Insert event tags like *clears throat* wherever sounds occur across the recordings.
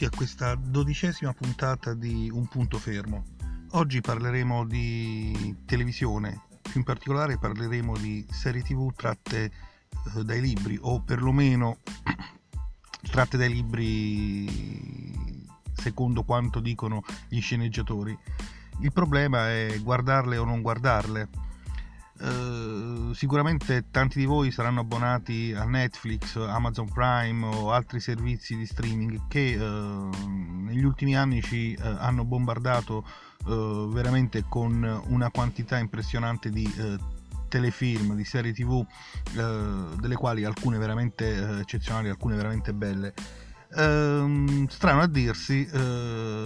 Benvenuti a questa dodicesima puntata di Un punto fermo. Oggi parleremo di televisione, più in particolare parleremo di serie tv tratte eh, dai libri o perlomeno *clears throat* tratte dai libri secondo quanto dicono gli sceneggiatori. Il problema è guardarle o non guardarle eh, sicuramente tanti di voi saranno abbonati a Netflix, Amazon Prime o altri servizi di streaming che uh, negli ultimi anni ci uh, hanno bombardato veramente con una quantità impressionante di telefilm, di serie tv, delle quali alcune veramente eccezionali, alcune veramente belle. Ehm, strano a dirsi,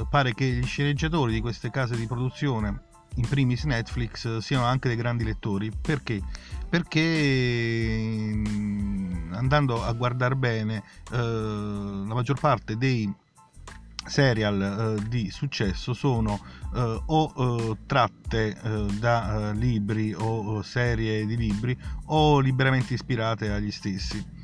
pare che gli sceneggiatori di queste case di produzione in primis Netflix siano anche dei grandi lettori. Perché? Perché mm, andando a guardare bene eh, la maggior parte dei serial eh, di successo sono eh, o eh, tratte eh, da eh, libri o serie di libri o liberamente ispirate agli stessi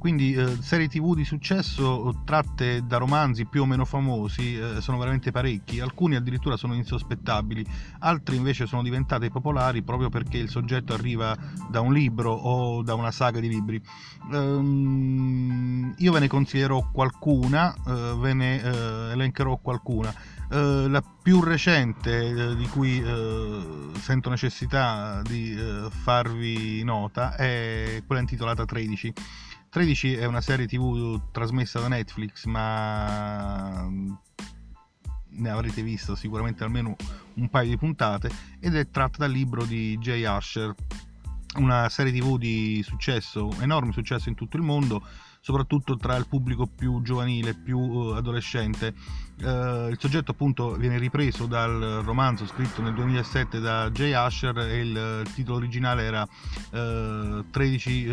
quindi eh, serie tv di successo tratte da romanzi più o meno famosi eh, sono veramente parecchi, alcuni addirittura sono insospettabili, altri invece sono diventati popolari proprio perché il soggetto arriva da un libro o da una saga di libri. Um, io ve ne consiglierò qualcuna, uh, ve ne uh, elencherò qualcuna. Uh, la più recente di cui sento necessità di farvi nota è quella intitolata 13 13 è una serie tv trasmessa da Netflix, ma ne avrete visto sicuramente almeno un paio di puntate ed è tratta dal libro di Jay Asher, una serie tv di successo, enorme successo in tutto il mondo soprattutto tra il pubblico più giovanile, più uh, adolescente. Uh, il soggetto appunto viene ripreso dal romanzo scritto nel 2007 da Jay Asher e il, il titolo originale era uh, 13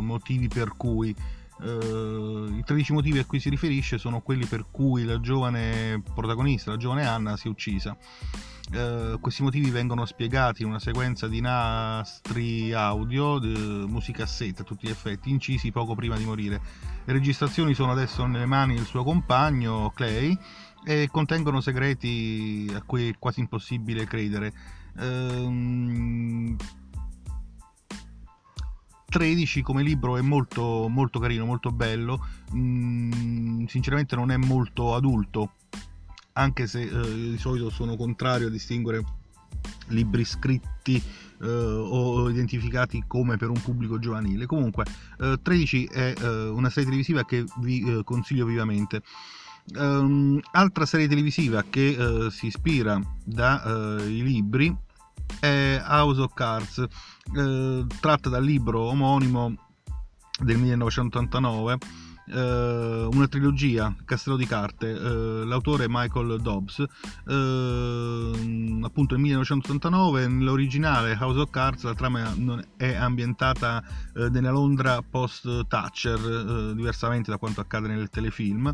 motivi per cui I 13 motivi a cui si riferisce sono quelli per cui la giovane protagonista, la giovane Anna, si è uccisa. Uh, questi motivi vengono spiegati in una sequenza di nastri audio, di musicassette a tutti gli effetti, incisi poco prima di morire. Le registrazioni sono adesso nelle mani del suo compagno Clay e contengono segreti a cui è quasi impossibile credere. Uh, 13 come libro è molto, molto carino, molto bello, mm, sinceramente non è molto adulto, anche se eh, di solito sono contrario a distinguere libri scritti eh, o identificati come per un pubblico giovanile. Comunque, eh, 13 è eh, una serie televisiva che vi eh, consiglio vivamente. Um, altra serie televisiva che uh, si ispira dai libri è House of Cards, eh, tratta dal libro omonimo del 1989 Uh, una trilogia Castello di carte uh, l'autore Michael Dobbs uh, appunto nel 1989 nell'originale House of Cards la trama è ambientata nella Londra post Thatcher diversamente da quanto accade nel telefilm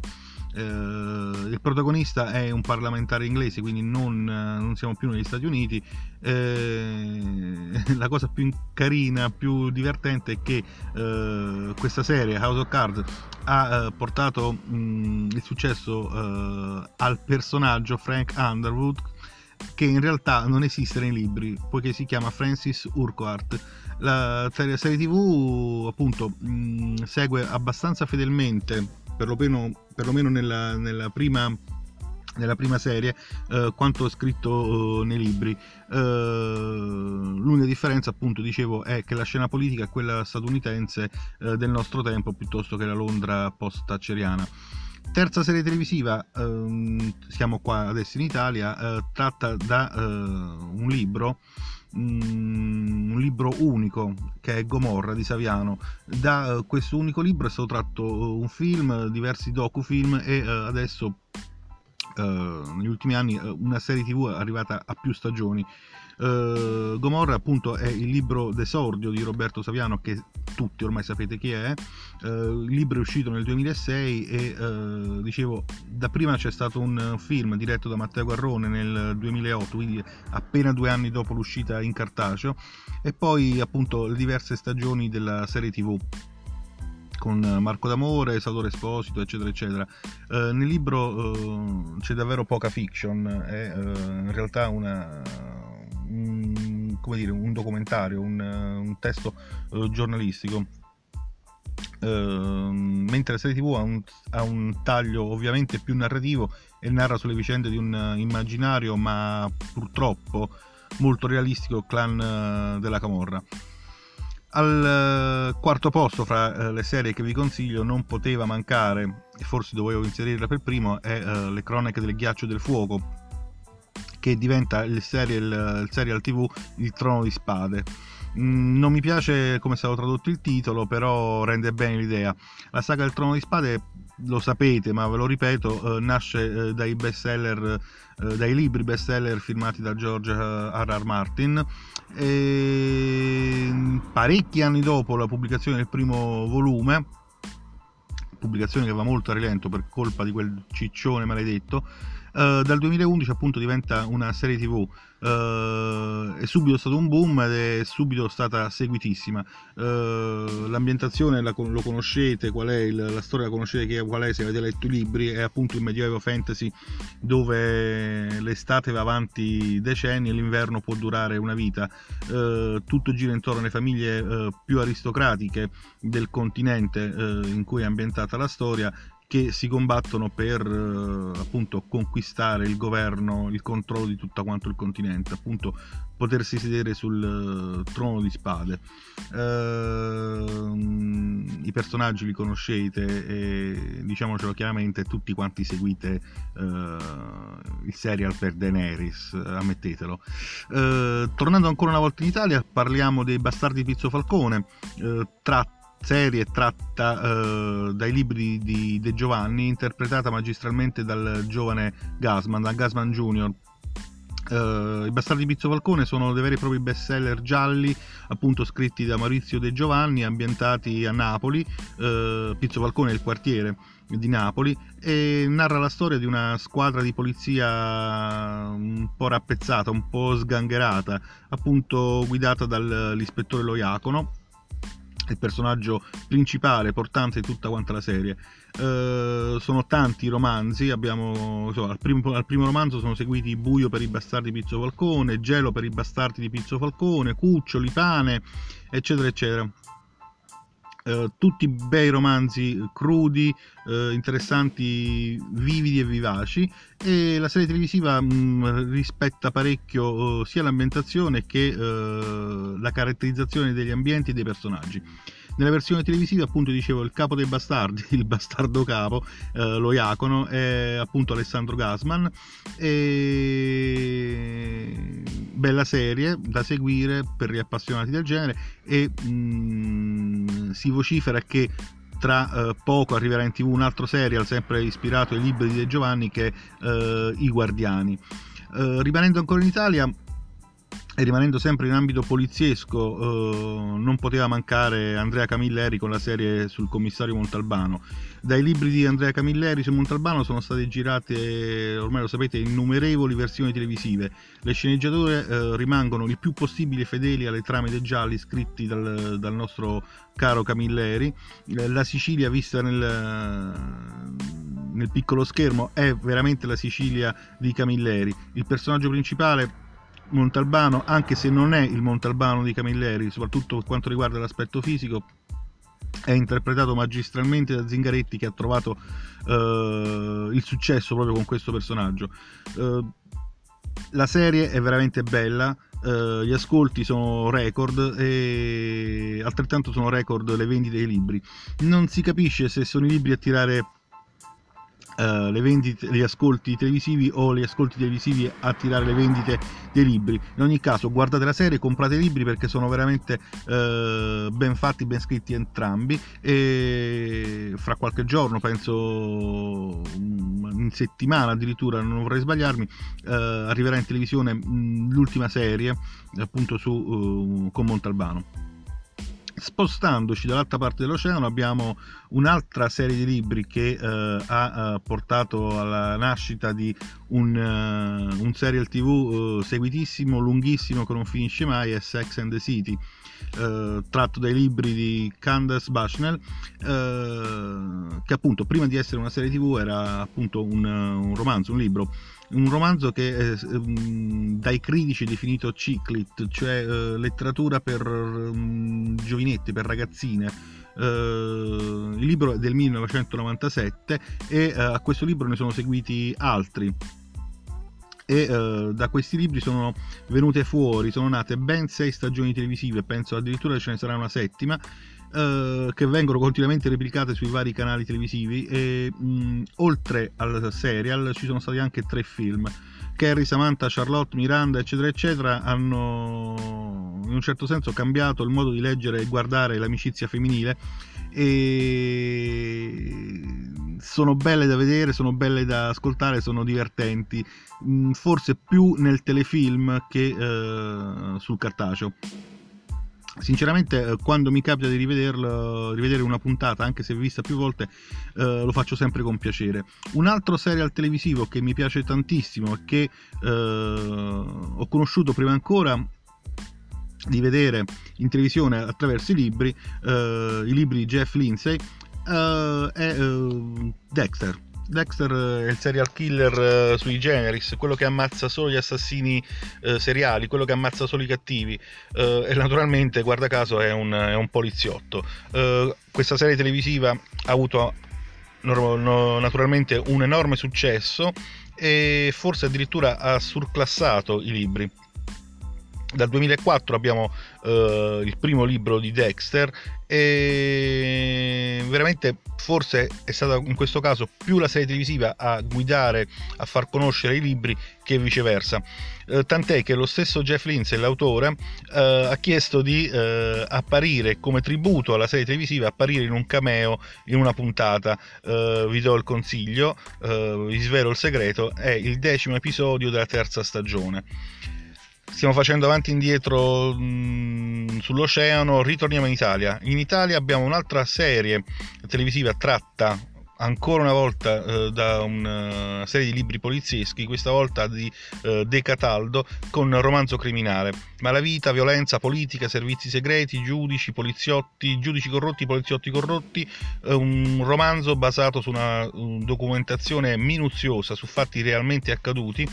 eh, il protagonista è un parlamentare inglese, quindi non, non siamo più negli Stati Uniti. Eh, *laughs* la cosa più carina, più divertente è che eh, questa serie, House of Cards, ha eh, portato mh, il successo eh, al personaggio Frank Underwood che in realtà non esiste nei libri, poiché si chiama Francis Urquhart. La serie, serie tv appunto mh, segue abbastanza fedelmente perlomeno, perlomeno nella, nella prima nella prima serie eh, quanto scritto eh, nei libri. Eh, l'unica differenza, appunto, dicevo, è che la scena politica è quella statunitense eh, del nostro tempo piuttosto che la Londra post-tacceriana. Terza serie televisiva, ehm, siamo qua adesso in Italia, eh, tratta da eh, un libro un libro unico che è Gomorra di Saviano. Da uh, questo unico libro è stato tratto uh, un film, diversi docufilm e uh, adesso negli ultimi anni una serie tv arrivata a più stagioni. Uh, Gomorra appunto è il libro d'esordio di Roberto Saviano che tutti ormai sapete chi è uh, il libro è uscito nel 2006 e uh, dicevo dapprima c'è stato un film diretto da Matteo Garrone nel 2008 quindi appena due anni dopo l'uscita in cartaceo e poi appunto le diverse stagioni della serie tv con Marco D'Amore, Salvatore Esposito, eccetera, eccetera. Eh, nel libro eh, c'è davvero poca fiction, è eh, in realtà una, un, dire, un documentario, un, un testo eh, giornalistico. Uh, mentre la serie tv ha un, ha un, taglio ovviamente più narrativo e narra sulle vicende di un immaginario ma purtroppo molto realistico clan uh, della Camorra al uh, quarto posto fra le serie che vi consiglio non poteva mancare e forse dovevo inserirla per primo è le cronache del ghiaccio e del fuoco che diventa il serial, il serial tv Il Trono di Spade. Mm, non mi piace come è stato tradotto il titolo, però rende bene l'idea. La saga del Trono di Spade, lo sapete, ma ve lo ripeto, eh, nasce eh, dai bestseller, eh, dai libri bestseller firmati da George R.R. Martin. E parecchi anni dopo la pubblicazione del primo volume, pubblicazione che va molto a rilento per colpa di quel ciccione maledetto, Uh, dal 2011 appunto diventa una serie tv uh, è subito stato un boom ed è subito stata seguitissima. Uh, l'ambientazione la, lo conoscete? Qual è il, la storia la conoscete? Qual è? Se avete letto i libri? È appunto il medioevo fantasy dove l'estate va avanti decenni e l'inverno può durare una vita. Tutto gira intorno alle famiglie più aristocratiche del continente in cui è ambientata la storia che si combattono per eh, appunto conquistare il governo, il controllo di tutto quanto il continente, appunto potersi sedere sul uh, trono di spade. Uh, I personaggi li conoscete e diciamocelo chiaramente, tutti quanti seguite uh, il serial per Daenerys, ammettetelo. tornando ancora una volta in Italia, parliamo dei bastardi Pizzo Falcone, tratto serie tratta uh, dai libri di De Giovanni, interpretata magistralmente dal giovane Gasman, da Gasman Jr. Uh, I Bastardi Pizzo Falcone sono dei veri e propri bestseller gialli, appunto scritti da Maurizio De Giovanni, ambientati a Napoli. Uh, Pizzo Falcone è il quartiere di Napoli e narra la storia di una squadra di polizia un po' rappezzata, un po' sgangherata, appunto guidata dall'ispettore Loiacono il personaggio principale, portante di tutta quanta la serie. Uh, sono tanti romanzi, abbiamo, insomma, al, primo, al, primo, romanzo sono seguiti Buio per i bastardi di Pizzo Falcone, Gelo per i bastardi di Pizzo Falcone, Cuccioli, Pane, eccetera, eccetera. Uh, tutti bei romanzi crudi, uh, interessanti, vividi e vivaci e la serie televisiva mh, mm, rispetta parecchio uh, sia l'ambientazione che la caratterizzazione degli ambienti e dei personaggi. Nella versione televisiva, appunto, dicevo il capo dei bastardi, *laughs* il bastardo capo, eh, lo Iacono, è appunto Alessandro Gasman. E... Bella serie da seguire per gli appassionati del genere e mh, mm, si vocifera che tra eh, poco arriverà in tv un altro serial sempre ispirato ai libri di De Giovanni che è eh, I Guardiani. Eh, rimanendo ancora in Italia, e rimanendo sempre in ambito poliziesco, eh, non poteva mancare Andrea Camilleri con la serie sul commissario Montalbano. Dai libri di Andrea Camilleri su Montalbano sono state girate, ormai lo sapete, innumerevoli versioni televisive. Le sceneggiature eh, rimangono il più possibile fedeli alle trame dei gialli scritti dal, dal nostro caro Camilleri. La Sicilia vista nel, nel piccolo schermo è veramente la Sicilia di Camilleri. Il personaggio principale Montalbano, anche se non è il Montalbano di Camilleri, soprattutto per quanto riguarda l'aspetto fisico, è interpretato magistralmente da Zingaretti che ha trovato uh, il successo proprio con questo personaggio. Uh, la serie è veramente bella, uh, gli ascolti sono record e altrettanto sono record le vendite dei libri. Non si capisce se sono i libri a tirare uh, le vendite, gli ascolti televisivi o gli ascolti televisivi a tirare le vendite dei libri. In ogni caso, guardate la serie, comprate i libri perché sono veramente uh, ben fatti, ben scritti entrambi. E fra qualche giorno, penso in settimana addirittura, non vorrei sbagliarmi, uh, arriverà in televisione mh, l'ultima serie appunto su, con Montalbano spostandoci dall'altra parte dell'oceano abbiamo un'altra serie di libri che uh, ha uh, portato alla nascita di un, uh, un serial tv seguitissimo, lunghissimo che non finisce mai è Sex and the City. Tratto dai libri di Candace Bushnell che appunto prima di essere una serie tv era appunto un, un romanzo, un libro un romanzo che è um, dai critici è definito ciclit, cioè uh, letteratura per um, giovinetti, per ragazzine. Uh, il libro è del 1997 e uh, a questo libro ne sono seguiti altri e uh, da questi libri sono venute fuori, sono nate ben sei stagioni televisive, penso addirittura ce ne sarà una settima, uh, che vengono continuamente replicate sui vari canali televisivi e mh, oltre al serial ci sono stati anche tre film. Carrie, Samantha, Charlotte, Miranda, eccetera, eccetera, hanno in un certo senso cambiato il modo di leggere e guardare l'amicizia femminile e sono belle da vedere, sono belle da ascoltare, sono divertenti, forse più nel telefilm che uh, sul cartaceo. Sinceramente, eh, quando mi capita di rivederlo, rivedere una puntata, anche se vista più volte, eh, lo faccio sempre con piacere. Un altro serial televisivo che mi piace tantissimo e che eh, ho conosciuto prima ancora di vedere in televisione attraverso i libri, eh, i libri di Jeff Lindsay, uh, è uh, Dexter. Dexter è il serial killer uh, sui generis, quello che ammazza solo gli assassini uh, seriali, quello che ammazza solo i cattivi uh, e naturalmente, guarda caso, è un, è un poliziotto. questa serie televisiva ha avuto no, no, naturalmente un enorme successo e forse addirittura ha surclassato i libri dal 2004 abbiamo uh, il primo libro di Dexter e veramente forse è stata in questo caso più la serie televisiva a guidare, a far conoscere i libri che viceversa. Uh, tant'è che lo stesso Jeff Lindsay, l'autore, uh, ha chiesto di apparire come tributo alla serie televisiva, apparire in un cameo in una puntata. vi do il consiglio, vi svelo il segreto, è il decimo episodio della terza stagione stiamo facendo avanti e indietro mh, mm, sull'oceano, ritorniamo in Italia. In Italia abbiamo un'altra serie televisiva tratta ancora una volta eh, da una serie di libri polizieschi, questa volta di eh, De Cataldo con romanzo criminale. Malavita, violenza, politica, servizi segreti, giudici, poliziotti, giudici corrotti, poliziotti corrotti, eh, un romanzo basato su una un documentazione minuziosa su fatti realmente accaduti,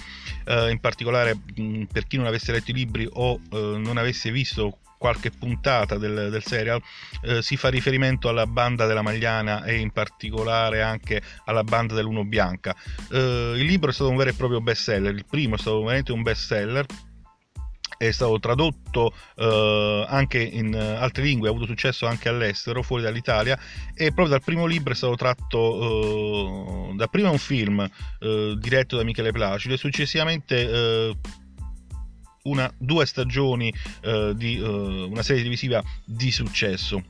eh, in particolare mh, per chi non avesse letto i libri o eh, non avesse visto qualche puntata del, del serial eh, si fa riferimento alla banda della Magliana e in particolare anche alla banda dell'Uno Bianca. Eh, il libro è stato un vero e proprio best seller, il primo è stato veramente un best seller è stato tradotto eh, anche in altre lingue, ha avuto successo anche all'estero, fuori dall'Italia e proprio dal primo libro è stato tratto eh, da prima un film eh, diretto da Michele Placido e successivamente eh, una, due stagioni eh, di uh, una serie televisiva di successo.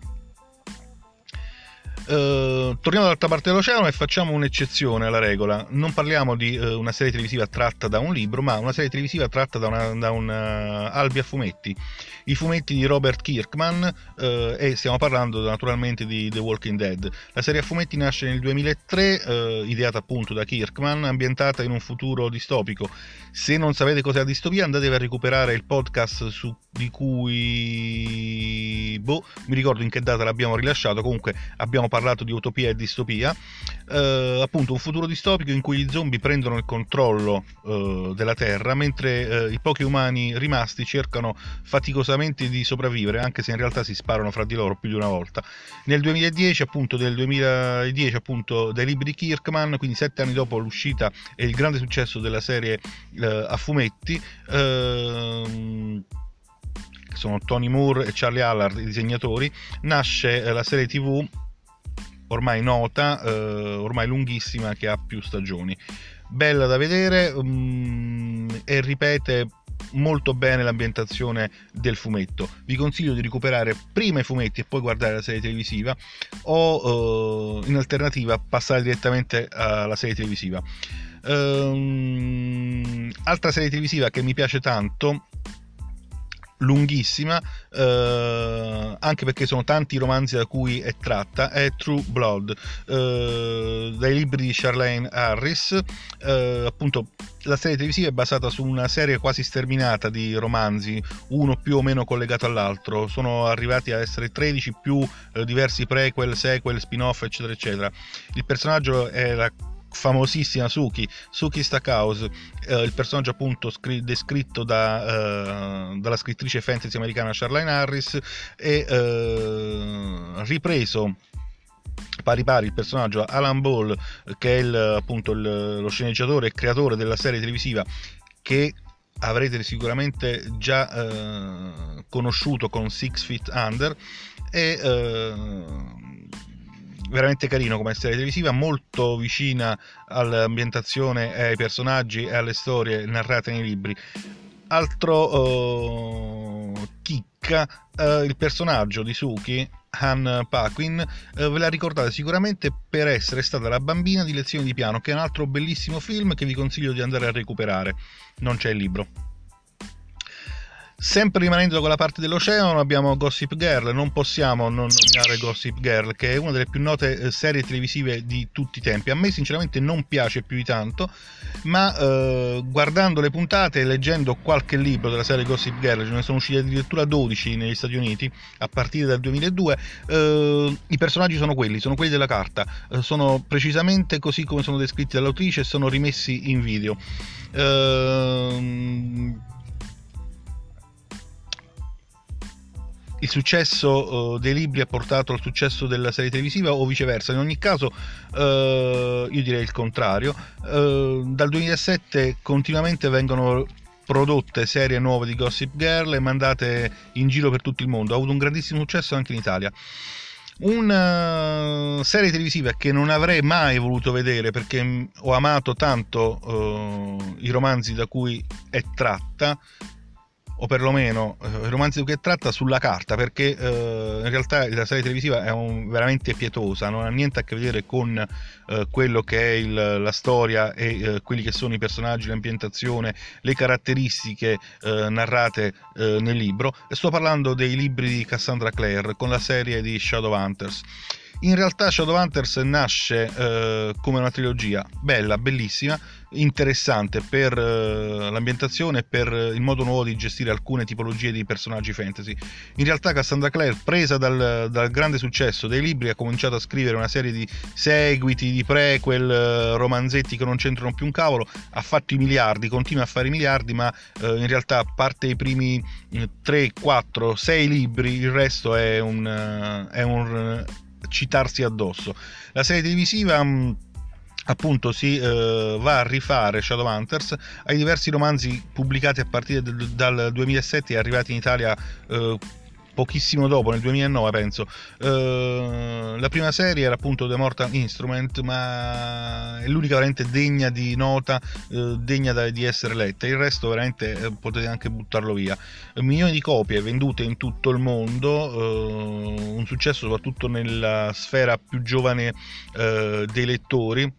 Uh, torniamo dall'altra parte dell'oceano e facciamo un'eccezione alla regola. Non parliamo di uh, una serie televisiva tratta da un libro, ma una serie televisiva tratta da, una, da un uh, albi a fumetti. I fumetti di Robert Kirkman e stiamo parlando naturalmente di The Walking Dead. La serie a fumetti nasce nel 2003, ideata appunto da Kirkman, ambientata in un futuro distopico. Se non sapete cos'è la distopia, andatevi a recuperare il podcast su, di cui boh, mi ricordo in che data l'abbiamo rilasciato. Comunque abbiamo parlato parlato di utopia e distopia, eh, appunto un futuro distopico in cui gli zombie prendono il controllo eh, della Terra, mentre eh, i pochi umani rimasti cercano faticosamente di sopravvivere, anche se in realtà si sparano fra di loro più di una volta. Nel 2010, appunto, del 2010, appunto, dai libri di Kirkman, quindi sette anni dopo l'uscita e il grande successo della serie eh, a fumetti, ehm, sono Tony Moore e Charlie Allard i disegnatori, nasce eh, la serie tv ormai nota, eh, ormai lunghissima, che ha più stagioni. Bella da vedere um, e ripete molto bene l'ambientazione del fumetto. Vi consiglio di recuperare prima i fumetti e poi guardare la serie televisiva o uh, in alternativa passare direttamente alla serie televisiva. Um, altra serie televisiva che mi piace tanto lunghissima, eh, anche perché sono tanti i romanzi da cui è tratta, è True Blood, eh, dai libri di Charlene Harris, eh, appunto la serie televisiva è basata su una serie quasi sterminata di romanzi, uno più o meno collegato all'altro, sono arrivati a essere 13 più eh, diversi prequel, sequel, spin-off, eccetera, eccetera. Il personaggio è la famosissima Suki, Suki Stackhouse, eh, il personaggio appunto scr- descritto da, eh, dalla scrittrice fantasy americana Charlene Harris e eh, ripreso pari pari il personaggio Alan Ball che è il, appunto il, lo sceneggiatore e creatore della serie televisiva che avrete sicuramente già eh, conosciuto con Six Feet Under e eh, veramente carino come serie televisiva, molto vicina all'ambientazione ai personaggi e alle storie narrate nei libri. Altro uh, chicca, uh, il personaggio di Suki, Han Paquin, uh, ve la ricordate sicuramente per essere stata la bambina di Lezioni di piano, che è un altro bellissimo film che vi consiglio di andare a recuperare. Non c'è il libro. Sempre rimanendo da quella parte dell'oceano abbiamo Gossip Girl, non possiamo non nominare Gossip Girl che è una delle più note eh, serie televisive di tutti i tempi. A me sinceramente non piace più di tanto, ma eh, guardando le puntate e leggendo qualche libro della serie Gossip Girl, ce ne sono usciti addirittura 12 negli Stati Uniti a partire dal 2002, eh, i personaggi sono quelli, sono quelli della carta, eh, sono precisamente così come sono descritti dall'autrice e sono rimessi in video. Ehm il successo uh, dei libri ha portato al successo della serie televisiva o viceversa. In ogni caso, uh, io direi il contrario. Uh, dal 2007 continuamente vengono prodotte serie nuove di Gossip Girl e mandate in giro per tutto il mondo. Ha avuto un grandissimo successo anche in Italia. Una serie televisiva che non avrei mai voluto vedere perché ho amato tanto i romanzi da cui è tratta o perlomeno eh, il romanzo che tratta sulla carta perché eh, in realtà la serie televisiva è un, veramente pietosa non ha niente a che vedere con eh, quello che è il, la storia e eh, quelli che sono i personaggi l'ambientazione le caratteristiche eh, narrate eh, nel libro. E sto parlando dei libri di Cassandra Clare con la serie di Shadowhunters in realtà Shadowhunters nasce come una trilogia bella, bellissima, interessante per eh, l'ambientazione e per il modo nuovo di gestire alcune tipologie di personaggi fantasy. In realtà Cassandra Clare, presa dal, dal grande successo dei libri, ha cominciato a scrivere una serie di seguiti, di prequel, eh, romanzetti che non c'entrano più un cavolo, ha fatto i miliardi, continua a fare i miliardi, ma eh, in realtà a parte i primi 3, 4, 6 libri, il resto è un, è un citarsi addosso. La serie televisiva mm, appunto si eh, va a rifare Shadowhunters ai diversi romanzi pubblicati a partire del, dal 2007 e arrivati in Italia eh, pochissimo dopo, nel 2009 penso. Uh, la prima serie era appunto The Mortal Instrument, ma è l'unica veramente degna di nota, uh, degna da, di essere letta. Il resto veramente uh, potete anche buttarlo via. Milioni di copie vendute in tutto il mondo, un successo soprattutto nella sfera più giovane dei lettori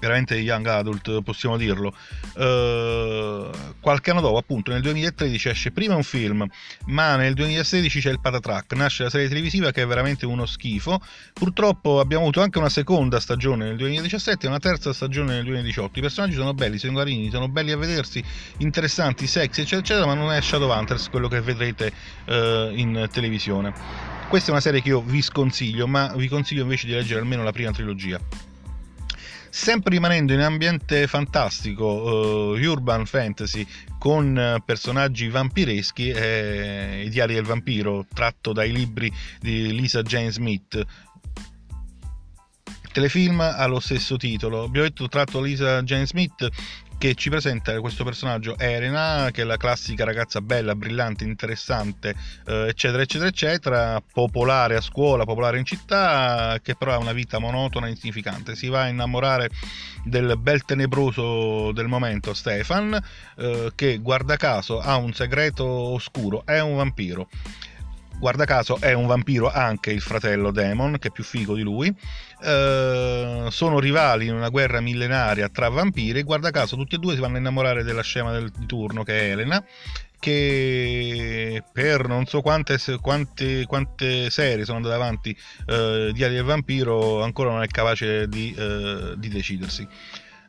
veramente young adult, possiamo dirlo. Uh, qualche anno dopo, appunto, nel 2013 esce prima un film, ma nel 2016 c'è il Patatrack, nasce la serie televisiva che è veramente uno schifo. Purtroppo abbiamo avuto anche una seconda stagione nel 2017 e una terza stagione nel 2018. I personaggi sono belli, sono carini, sono belli a vedersi, interessanti, sexy, eccetera, eccetera, ma non è Shadowhunters quello che vedrete uh, in televisione. Questa è una serie che io vi sconsiglio, ma vi consiglio invece di leggere almeno la prima trilogia sempre rimanendo in ambiente fantastico, uh, urban fantasy, con uh, personaggi vampireschi, è I diari del vampiro, tratto dai libri di Lisa Jane Smith. Telefilm ha lo stesso titolo. Abbiamo detto tratto Lisa Jane Smith che ci presenta questo personaggio Elena, che è la classica ragazza bella, brillante, interessante, eh, eccetera, eccetera, eccetera, popolare a scuola, popolare in città, che però ha una vita monotona e insignificante. Si va a innamorare del bel tenebroso del momento Stefan, eh, che guarda caso ha un segreto oscuro, è un vampiro guarda caso è un vampiro anche il fratello Demon, che è più figo di lui. Eh, sono rivali in una guerra millenaria tra vampiri. Guarda caso, tutti e due si vanno a innamorare della scema del, di turno che è Elena che per non so quante, quante, quante serie sono andate avanti eh, di Ali e Vampiro ancora non è capace di, eh, di decidersi.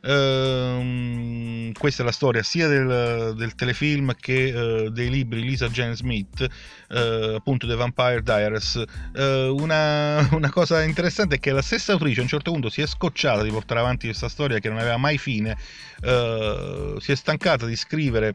Uh, questa è la storia sia del, del telefilm che uh, dei libri Lisa Jane Smith, uh, appunto The Vampire Diaries. Eh, una, *laughs* una, cosa interessante è che la stessa autrice a un certo punto si è scocciata di portare avanti questa storia che non aveva mai fine, si è stancata di scrivere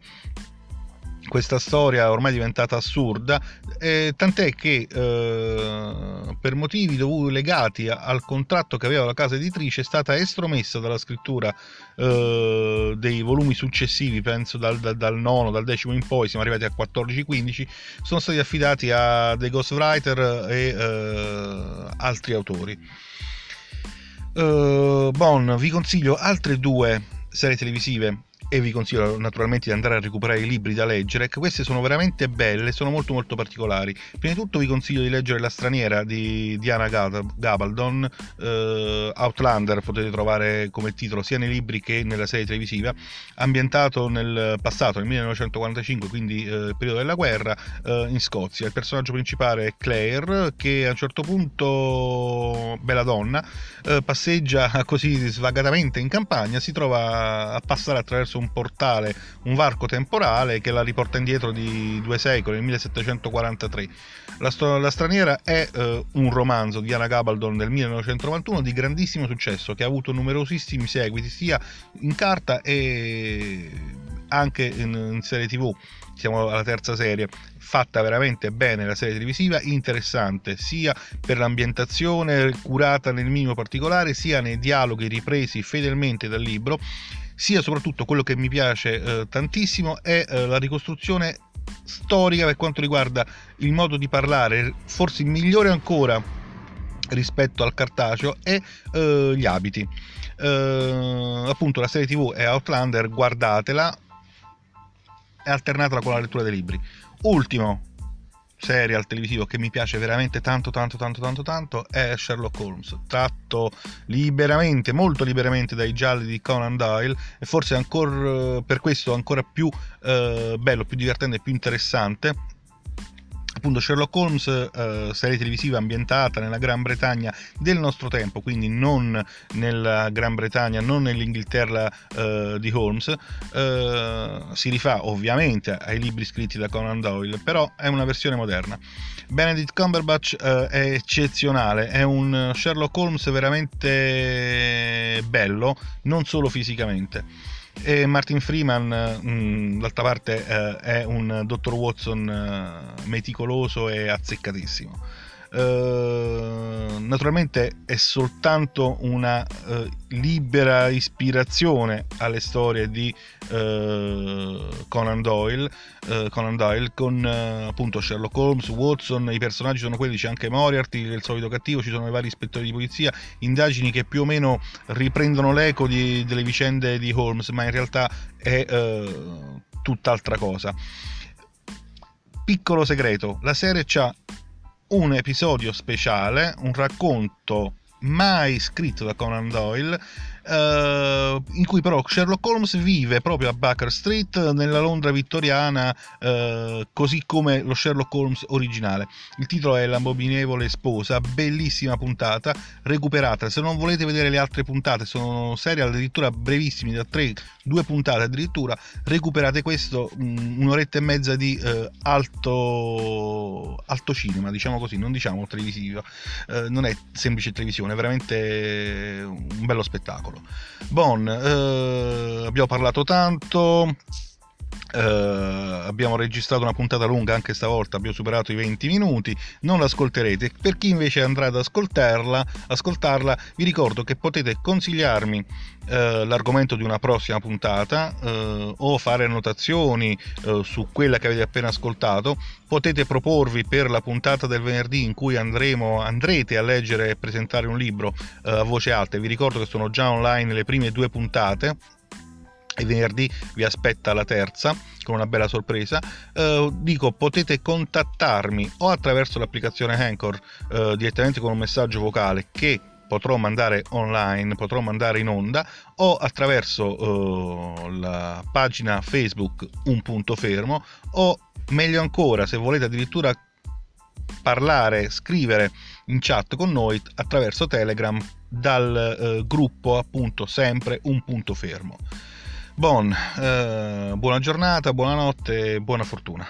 questa storia ormai diventata assurda, eh, tant'è che eh, per motivi dovuti, legati al contratto che aveva la casa editrice è stata estromessa dalla scrittura eh, dei volumi successivi, penso dal, dal, dal, nono, dal decimo in poi, siamo arrivati a 14-15, sono stati affidati a dei ghostwriter e eh, altri autori. Uh, bon, vi consiglio altre due serie televisive e vi consiglio naturalmente di andare a recuperare i libri da leggere, che queste sono veramente belle, sono molto molto particolari. Prima di tutto vi consiglio di leggere La straniera di Diana Gabaldon, eh, Outlander potete trovare come titolo sia nei libri che nella serie televisiva, ambientato nel passato, nel 1945, quindi eh, periodo della guerra, eh, in Scozia. Il personaggio principale è Claire, che a un certo punto, bella donna, eh, passeggia *laughs* così svagatamente in campagna, si trova a passare attraverso un portale, un varco temporale che la riporta indietro di due secoli, nel 1743. La, sto- la straniera è eh, un romanzo di Anna Gabaldon del 1991 di grandissimo successo che ha avuto numerosissimi seguiti sia in carta e anche in, in serie tv siamo alla terza serie, fatta veramente bene la serie televisiva, interessante sia per l'ambientazione curata nel minimo particolare, sia nei dialoghi ripresi fedelmente dal libro sia soprattutto quello che mi piace eh, tantissimo è eh, la ricostruzione storica per quanto riguarda il modo di parlare, forse migliore ancora rispetto al cartaceo, e eh, gli abiti. Eh, appunto la serie tv è Outlander, guardatela e alternatela con la lettura dei libri. Ultimo, serial televisivo che mi piace veramente tanto tanto tanto tanto tanto è Sherlock Holmes tratto liberamente molto liberamente dai gialli di Conan Doyle e forse ancora per questo ancora più eh, bello più divertente più interessante appunto Sherlock Holmes, eh, serie televisiva ambientata nella Gran Bretagna del nostro tempo, quindi non nella Gran Bretagna, non nell'Inghilterra eh, di Holmes, eh, si rifà ovviamente ai libri scritti da Conan Doyle, però è una versione moderna. Benedict Cumberbatch eh, è eccezionale, è un Sherlock Holmes veramente bello, non solo fisicamente. E Martin Freeman, mh, mm, d'altra parte, eh, è un dottor Watson eh, meticoloso e azzeccatissimo. Uh, naturalmente è soltanto una uh, libera ispirazione alle storie di uh, Conan, Doyle, Conan Doyle con appunto Sherlock Holmes, Watson, i personaggi sono quelli, c'è anche Moriarty, il solito cattivo, ci sono i vari ispettori di polizia, indagini che più o meno riprendono l'eco di, delle vicende di Holmes, ma in realtà è tutt'altra cosa. Piccolo segreto, la serie ha un episodio speciale, un racconto mai scritto da Conan Doyle eh, in cui però Sherlock Holmes vive proprio a Baker Street nella Londra vittoriana eh, così come lo Sherlock Holmes originale. Il titolo è L'abominevole sposa bellissima puntata recuperata. Se non volete vedere le altre puntate sono serie addirittura brevissime da 3 due puntate addirittura recuperate questo mm, un'oretta e mezza di eh, alto alto cinema diciamo così non diciamo televisivo. Eh, non è semplice televisione è veramente un bello spettacolo Bon, eh, abbiamo parlato tanto. Uh, abbiamo registrato una puntata lunga anche stavolta, abbiamo superato i 20 minuti, non l'ascolterete. Per chi invece andrà ad ascoltarla, ascoltarla vi ricordo che potete consigliarmi uh, l'argomento di una prossima puntata uh, o fare annotazioni su quella che avete appena ascoltato. Potete proporvi per la puntata del venerdì in cui andremo, andrete a leggere e presentare un libro a voce alta. Vi ricordo che sono già online le prime due puntate e venerdì vi aspetta la terza con una bella sorpresa eh, dico potete contattarmi o attraverso l'applicazione Anchor eh, direttamente con un messaggio vocale che potrò mandare online, potrò mandare in onda o attraverso uh, la pagina Facebook Un Punto Fermo o meglio ancora se volete addirittura parlare, scrivere in chat con noi attraverso Telegram dal uh, gruppo appunto sempre Un Punto Fermo. Bon, uh, buona giornata, buonanotte, buona fortuna.